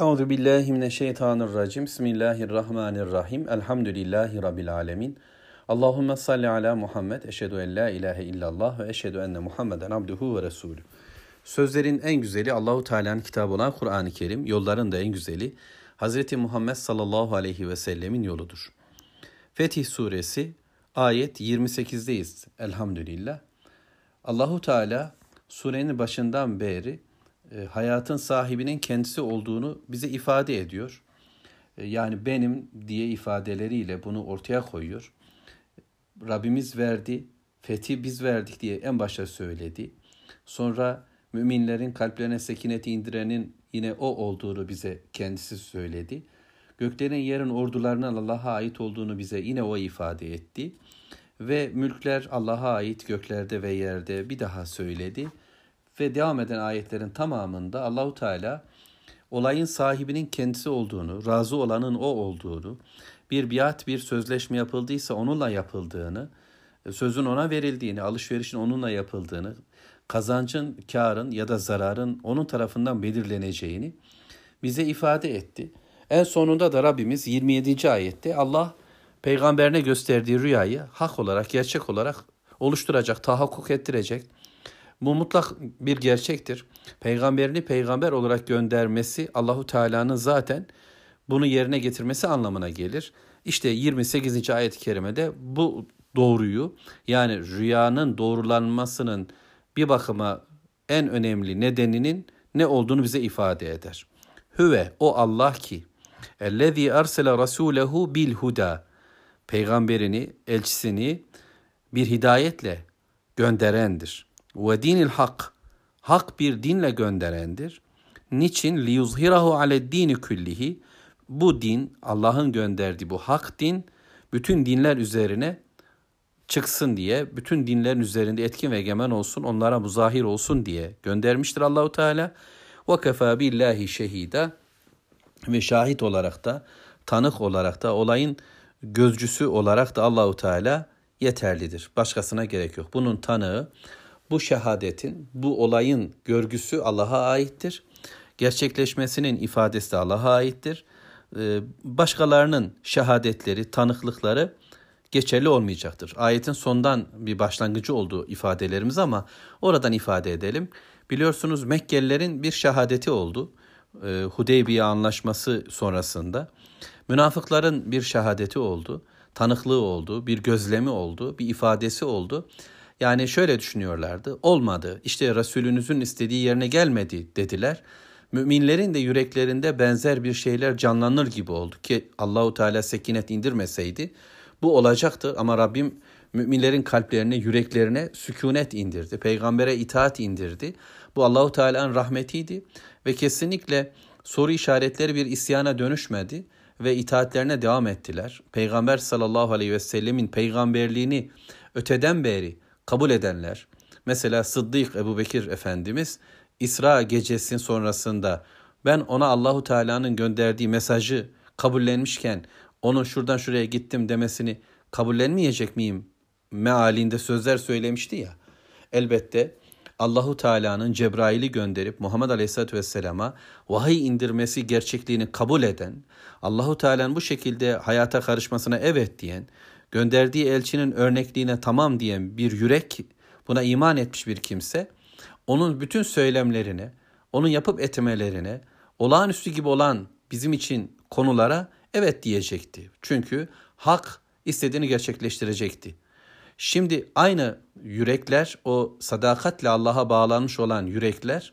Euzu billahi mineşşeytanirracim. Bismillahirrahmanirrahim. Elhamdülillahi rabbil alamin. Allahumme salli ala Muhammed. Eşhedü en la ilahe illallah ve eşhedü enne Muhammeden abduhu ve resulü. Sözlerin en güzeli Allahu Teala'nın kitabı olan Kur'an-ı Kerim, yolların da en güzeli Hazreti Muhammed sallallahu aleyhi ve sellemin yoludur. Fetih suresi ayet 28'deyiz elhamdülillah. Allahu Teala surenin başından beri e, hayatın sahibinin kendisi olduğunu bize ifade ediyor. E, yani benim diye ifadeleriyle bunu ortaya koyuyor. Rabbimiz verdi, fethi biz verdik diye en başta söyledi. Sonra müminlerin kalplerine sekineti indirenin yine o olduğunu bize kendisi söyledi. Göklerin yerin ordularının Allah'a ait olduğunu bize yine o ifade etti. Ve mülkler Allah'a ait göklerde ve yerde bir daha söyledi ve devam eden ayetlerin tamamında Allahu Teala olayın sahibinin kendisi olduğunu, razı olanın o olduğunu, bir biat, bir sözleşme yapıldıysa onunla yapıldığını, sözün ona verildiğini, alışverişin onunla yapıldığını, kazancın, karın ya da zararın onun tarafından belirleneceğini bize ifade etti. En sonunda da Rabbimiz 27. ayette Allah peygamberine gösterdiği rüyayı hak olarak, gerçek olarak oluşturacak, tahakkuk ettirecek. Bu mutlak bir gerçektir. Peygamberini peygamber olarak göndermesi Allahu Teala'nın zaten bunu yerine getirmesi anlamına gelir. İşte 28. ayet-i kerimede bu doğruyu yani rüyanın doğrulanmasının bir bakıma en önemli nedeninin ne olduğunu bize ifade eder. Hüve o Allah ki ellezî arsele rasûlehu bil huda peygamberini, elçisini bir hidayetle gönderendir ve dinil hak hak bir dinle gönderendir. Niçin li yuzhirahu ale dini küllihi bu din Allah'ın gönderdiği bu hak din bütün dinler üzerine çıksın diye, bütün dinlerin üzerinde etkin ve egemen olsun, onlara muzahir olsun diye göndermiştir Allahu Teala. Ve kefa billahi şehida ve şahit olarak da, tanık olarak da, olayın gözcüsü olarak da Allahu Teala yeterlidir. Başkasına gerek yok. Bunun tanığı bu şehadetin, bu olayın görgüsü Allah'a aittir. Gerçekleşmesinin ifadesi de Allah'a aittir. Ee, başkalarının şehadetleri, tanıklıkları geçerli olmayacaktır. Ayetin sondan bir başlangıcı olduğu ifadelerimiz ama oradan ifade edelim. Biliyorsunuz Mekkelilerin bir şehadeti oldu. Ee, Hudeybiye anlaşması sonrasında. Münafıkların bir şehadeti oldu. Tanıklığı oldu, bir gözlemi oldu, bir ifadesi oldu. Yani şöyle düşünüyorlardı. Olmadı. İşte Resulünüzün istediği yerine gelmedi dediler. Müminlerin de yüreklerinde benzer bir şeyler canlanır gibi oldu ki Allahu Teala sekinet indirmeseydi bu olacaktı ama Rabbim müminlerin kalplerine, yüreklerine sükunet indirdi. Peygambere itaat indirdi. Bu Allahu Teala'nın rahmetiydi ve kesinlikle soru işaretleri bir isyana dönüşmedi ve itaatlerine devam ettiler. Peygamber sallallahu aleyhi ve sellemin peygamberliğini öteden beri kabul edenler, mesela Sıddık Ebu Bekir Efendimiz İsra gecesinin sonrasında ben ona Allahu Teala'nın gönderdiği mesajı kabullenmişken onun şuradan şuraya gittim demesini kabullenmeyecek miyim mealinde sözler söylemişti ya. Elbette Allahu Teala'nın Cebrail'i gönderip Muhammed Aleyhisselatü Vesselam'a vahiy indirmesi gerçekliğini kabul eden, Allahu Teala'nın bu şekilde hayata karışmasına evet diyen, gönderdiği elçinin örnekliğine tamam diyen bir yürek, buna iman etmiş bir kimse, onun bütün söylemlerine, onun yapıp etmelerine, olağanüstü gibi olan bizim için konulara evet diyecekti. Çünkü hak istediğini gerçekleştirecekti. Şimdi aynı yürekler, o sadakatle Allah'a bağlanmış olan yürekler,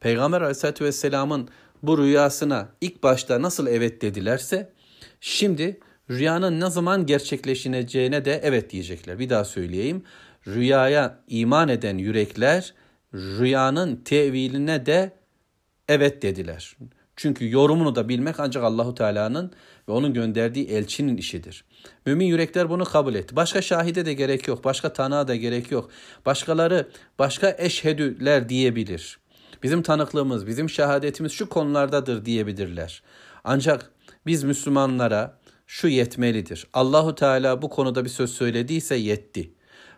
Peygamber Aleyhisselatü Vesselam'ın bu rüyasına ilk başta nasıl evet dedilerse, şimdi rüyanın ne zaman gerçekleşeceğine de evet diyecekler. Bir daha söyleyeyim. Rüyaya iman eden yürekler rüyanın teviline de evet dediler. Çünkü yorumunu da bilmek ancak Allahu Teala'nın ve onun gönderdiği elçinin işidir. Mümin yürekler bunu kabul etti. Başka şahide de gerek yok, başka tanığa da gerek yok. Başkaları başka eşhedüler diyebilir. Bizim tanıklığımız, bizim şehadetimiz şu konulardadır diyebilirler. Ancak biz Müslümanlara şu yetmelidir. Allahu Teala bu konuda bir söz söylediyse yetti.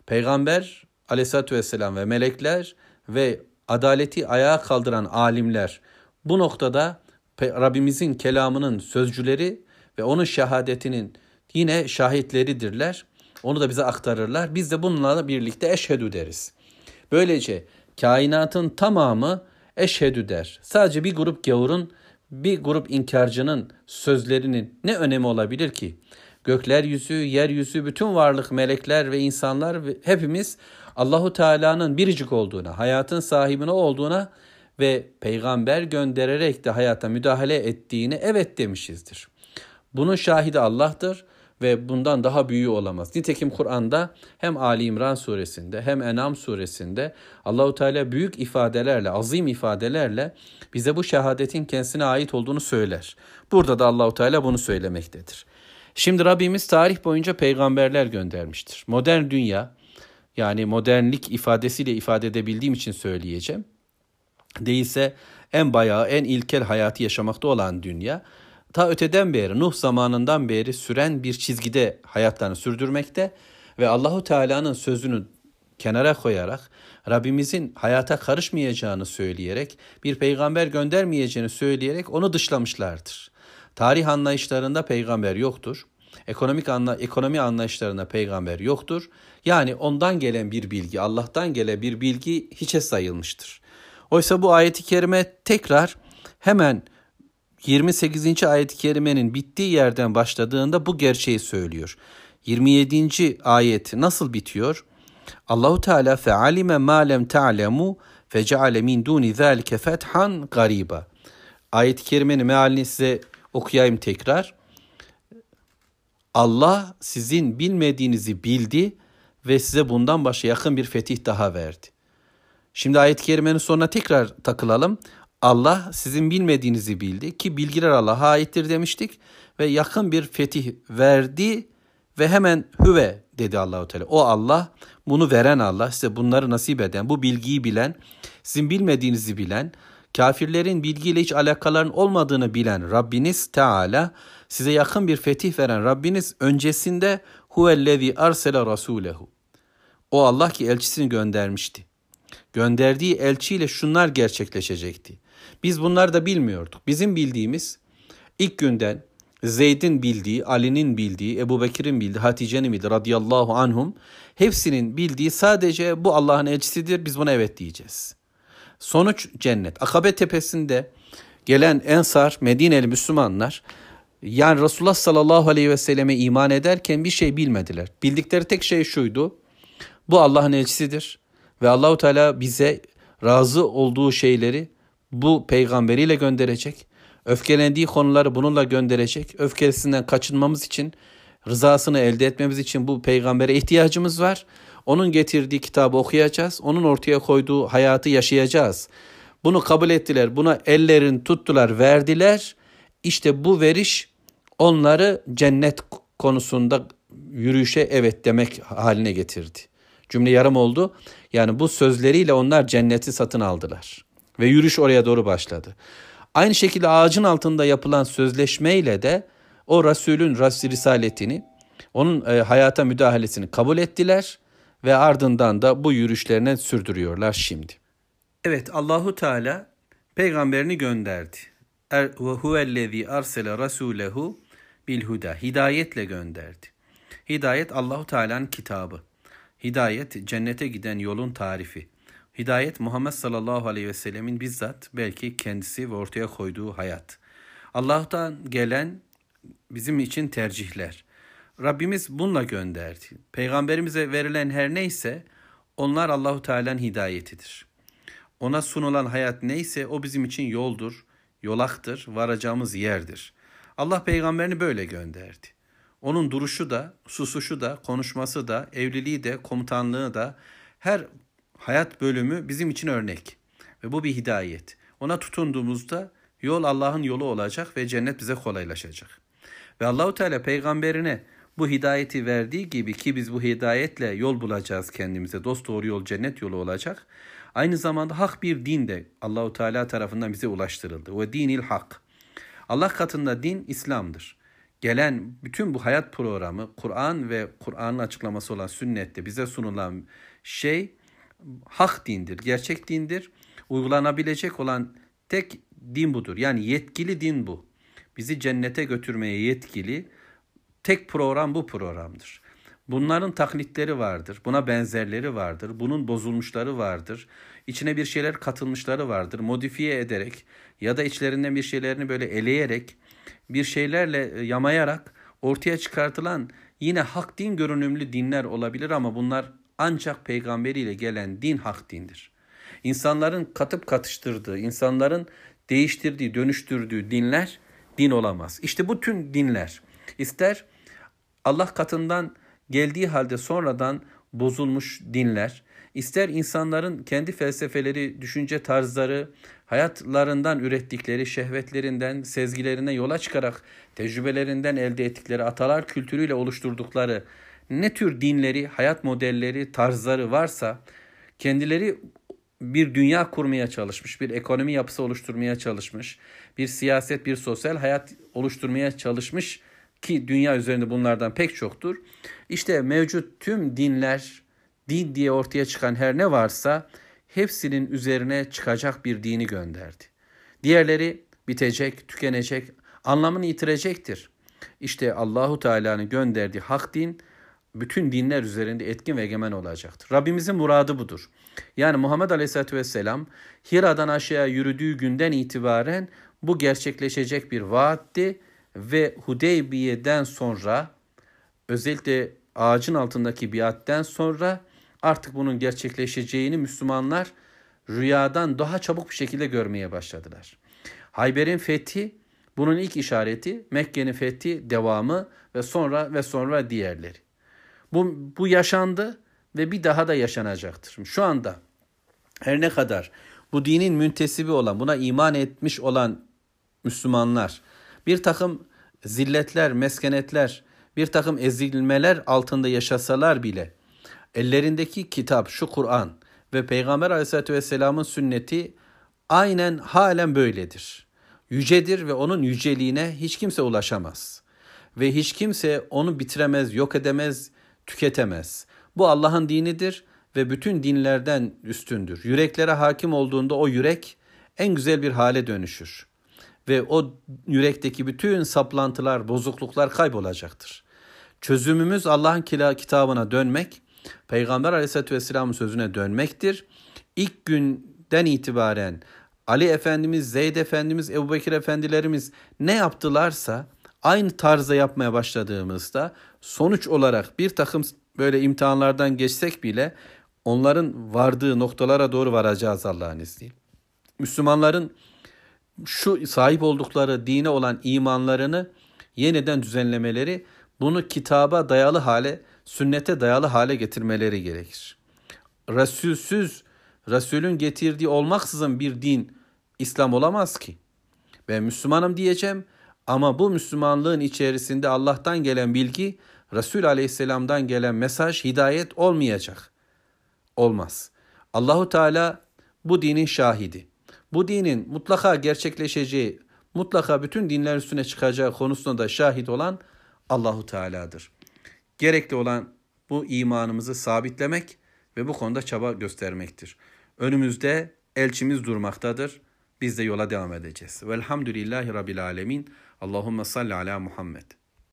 Peygamber aleyhissalatü vesselam ve melekler ve adaleti ayağa kaldıran alimler bu noktada Rabbimizin kelamının sözcüleri ve onun şehadetinin yine şahitleridirler. Onu da bize aktarırlar. Biz de bununla birlikte eşhedü deriz. Böylece kainatın tamamı eşhedü der. Sadece bir grup gavurun, bir grup inkarcının sözlerinin ne önemi olabilir ki? Gökler yüzü, yeryüzü, bütün varlık, melekler ve insanlar hepimiz Allahu Teala'nın biricik olduğuna, hayatın sahibine olduğuna ve peygamber göndererek de hayata müdahale ettiğine evet demişizdir. Bunun şahidi Allah'tır ve bundan daha büyüğü olamaz. Nitekim Kur'an'da hem Ali İmran suresinde hem Enam suresinde Allahu Teala büyük ifadelerle, azim ifadelerle bize bu şehadetin kendisine ait olduğunu söyler. Burada da Allahu Teala bunu söylemektedir. Şimdi Rabbimiz tarih boyunca peygamberler göndermiştir. Modern dünya yani modernlik ifadesiyle ifade edebildiğim için söyleyeceğim. Değilse en bayağı, en ilkel hayatı yaşamakta olan dünya ta öteden beri Nuh zamanından beri süren bir çizgide hayatlarını sürdürmekte ve Allahu Teala'nın sözünü kenara koyarak Rabbimizin hayata karışmayacağını söyleyerek bir peygamber göndermeyeceğini söyleyerek onu dışlamışlardır. Tarih anlayışlarında peygamber yoktur. Ekonomik anla ekonomi anlayışlarında peygamber yoktur. Yani ondan gelen bir bilgi, Allah'tan gelen bir bilgi hiçe sayılmıştır. Oysa bu ayeti kerime tekrar hemen 28. ayet-i kerimenin bittiği yerden başladığında bu gerçeği söylüyor. 27. ayet nasıl bitiyor? Allahu Teala fealime ma lem ta'lemu feceale min duni zalike fethan gariba. Ayet-i kerimenin mealini size okuyayım tekrar. Allah sizin bilmediğinizi bildi ve size bundan başka yakın bir fetih daha verdi. Şimdi ayet-i kerimenin sonuna tekrar takılalım. Allah sizin bilmediğinizi bildi ki bilgiler Allah'a aittir demiştik ve yakın bir fetih verdi ve hemen hüve dedi Allahu Teala. O Allah, bunu veren Allah, size bunları nasip eden, bu bilgiyi bilen, sizin bilmediğinizi bilen, kafirlerin bilgiyle hiç alakaların olmadığını bilen Rabbiniz Teala, size yakın bir fetih veren Rabbiniz öncesinde huvellezî arsele rasulehu. O Allah ki elçisini göndermişti. Gönderdiği elçiyle şunlar gerçekleşecekti. Biz bunları da bilmiyorduk. Bizim bildiğimiz ilk günden Zeyd'in bildiği, Ali'nin bildiği, Ebu Bekir'in bildiği, Hatice'nin bildiği radıyallahu anhum hepsinin bildiği sadece bu Allah'ın elçisidir biz buna evet diyeceğiz. Sonuç cennet. Akabe tepesinde gelen Ensar, Medineli Müslümanlar yani Resulullah sallallahu aleyhi ve selleme iman ederken bir şey bilmediler. Bildikleri tek şey şuydu. Bu Allah'ın elçisidir ve Allahu Teala bize razı olduğu şeyleri bu peygamberiyle gönderecek. Öfkelendiği konuları bununla gönderecek. Öfkesinden kaçınmamız için, rızasını elde etmemiz için bu peygambere ihtiyacımız var. Onun getirdiği kitabı okuyacağız. Onun ortaya koyduğu hayatı yaşayacağız. Bunu kabul ettiler. Buna ellerini tuttular, verdiler. İşte bu veriş onları cennet konusunda yürüyüşe evet demek haline getirdi. Cümle yarım oldu. Yani bu sözleriyle onlar cenneti satın aldılar. Ve yürüyüş oraya doğru başladı. Aynı şekilde ağacın altında yapılan sözleşmeyle de o Resulün risaletini, onun e, hayata müdahalesini kabul ettiler ve ardından da bu yürüyüşlerine sürdürüyorlar şimdi. Evet Allahu Teala peygamberini gönderdi. Er, ve huvellezî arsele rasulehu bil huda. Hidayetle gönderdi. Hidayet Allahu Teala'nın kitabı. Hidayet cennete giden yolun tarifi. Hidayet Muhammed sallallahu aleyhi ve sellemin bizzat belki kendisi ve ortaya koyduğu hayat. Allah'tan gelen bizim için tercihler. Rabbimiz bununla gönderdi. Peygamberimize verilen her neyse onlar Allahu Teala'nın hidayetidir. Ona sunulan hayat neyse o bizim için yoldur, yolaktır, varacağımız yerdir. Allah peygamberini böyle gönderdi. Onun duruşu da, susuşu da, konuşması da, evliliği de, komutanlığı da her hayat bölümü bizim için örnek. Ve bu bir hidayet. Ona tutunduğumuzda yol Allah'ın yolu olacak ve cennet bize kolaylaşacak. Ve Allahu Teala peygamberine bu hidayeti verdiği gibi ki biz bu hidayetle yol bulacağız kendimize. Dost doğru yol cennet yolu olacak. Aynı zamanda hak bir din de Allahu Teala tarafından bize ulaştırıldı. Ve dinil hak. Allah katında din İslam'dır. Gelen bütün bu hayat programı Kur'an ve Kur'an'ın açıklaması olan sünnette bize sunulan şey hak dindir, gerçek dindir. Uygulanabilecek olan tek din budur. Yani yetkili din bu. Bizi cennete götürmeye yetkili tek program bu programdır. Bunların taklitleri vardır. Buna benzerleri vardır. Bunun bozulmuşları vardır. İçine bir şeyler katılmışları vardır. Modifiye ederek ya da içlerinden bir şeylerini böyle eleyerek bir şeylerle e, yamayarak ortaya çıkartılan yine hak din görünümlü dinler olabilir ama bunlar ancak peygamberiyle gelen din hak dindir. İnsanların katıp katıştırdığı, insanların değiştirdiği, dönüştürdüğü dinler din olamaz. İşte bu tüm dinler ister Allah katından geldiği halde sonradan bozulmuş dinler, ister insanların kendi felsefeleri, düşünce tarzları, hayatlarından ürettikleri şehvetlerinden, sezgilerinden yola çıkarak tecrübelerinden elde ettikleri atalar kültürüyle oluşturdukları ne tür dinleri, hayat modelleri, tarzları varsa kendileri bir dünya kurmaya çalışmış, bir ekonomi yapısı oluşturmaya çalışmış, bir siyaset, bir sosyal hayat oluşturmaya çalışmış ki dünya üzerinde bunlardan pek çoktur. İşte mevcut tüm dinler, din diye ortaya çıkan her ne varsa hepsinin üzerine çıkacak bir dini gönderdi. Diğerleri bitecek, tükenecek, anlamını yitirecektir. İşte Allahu Teala'nın gönderdiği hak din bütün dinler üzerinde etkin ve egemen olacaktır. Rabbimizin muradı budur. Yani Muhammed Aleyhisselatü Vesselam Hira'dan aşağıya yürüdüğü günden itibaren bu gerçekleşecek bir vaatti ve Hudeybiye'den sonra özellikle ağacın altındaki biatten sonra artık bunun gerçekleşeceğini Müslümanlar rüyadan daha çabuk bir şekilde görmeye başladılar. Hayber'in fethi bunun ilk işareti, Mekke'nin fethi devamı ve sonra ve sonra diğerleri. Bu, bu yaşandı ve bir daha da yaşanacaktır. Şu anda her ne kadar bu dinin müntesibi olan, buna iman etmiş olan Müslümanlar bir takım zilletler, meskenetler, bir takım ezilmeler altında yaşasalar bile ellerindeki kitap, şu Kur'an ve Peygamber aleyhissalatü vesselamın sünneti aynen halen böyledir. Yücedir ve onun yüceliğine hiç kimse ulaşamaz. Ve hiç kimse onu bitiremez, yok edemez, tüketemez. Bu Allah'ın dinidir ve bütün dinlerden üstündür. Yüreklere hakim olduğunda o yürek en güzel bir hale dönüşür ve o yürekteki bütün saplantılar, bozukluklar kaybolacaktır. Çözümümüz Allah'ın kitabına dönmek, Peygamber Aleyhisselatü Vesselam'ın sözüne dönmektir. İlk günden itibaren Ali Efendimiz, Zeyd Efendimiz, Ebu Bekir Efendilerimiz ne yaptılarsa aynı tarzda yapmaya başladığımızda sonuç olarak bir takım böyle imtihanlardan geçsek bile onların vardığı noktalara doğru varacağız Allah'ın izniyle. Müslümanların şu sahip oldukları dine olan imanlarını yeniden düzenlemeleri, bunu kitaba dayalı hale, sünnete dayalı hale getirmeleri gerekir. Resulsüz, Resulün getirdiği olmaksızın bir din İslam olamaz ki. Ben Müslümanım diyeceğim ama bu Müslümanlığın içerisinde Allah'tan gelen bilgi, Resul Aleyhisselam'dan gelen mesaj, hidayet olmayacak. Olmaz. Allahu Teala bu dinin şahidi bu dinin mutlaka gerçekleşeceği, mutlaka bütün dinler üstüne çıkacağı konusunda da şahit olan Allahu Teala'dır. Gerekli olan bu imanımızı sabitlemek ve bu konuda çaba göstermektir. Önümüzde elçimiz durmaktadır. Biz de yola devam edeceğiz. Velhamdülillahi Rabbil Alemin. Allahümme salli ala Muhammed.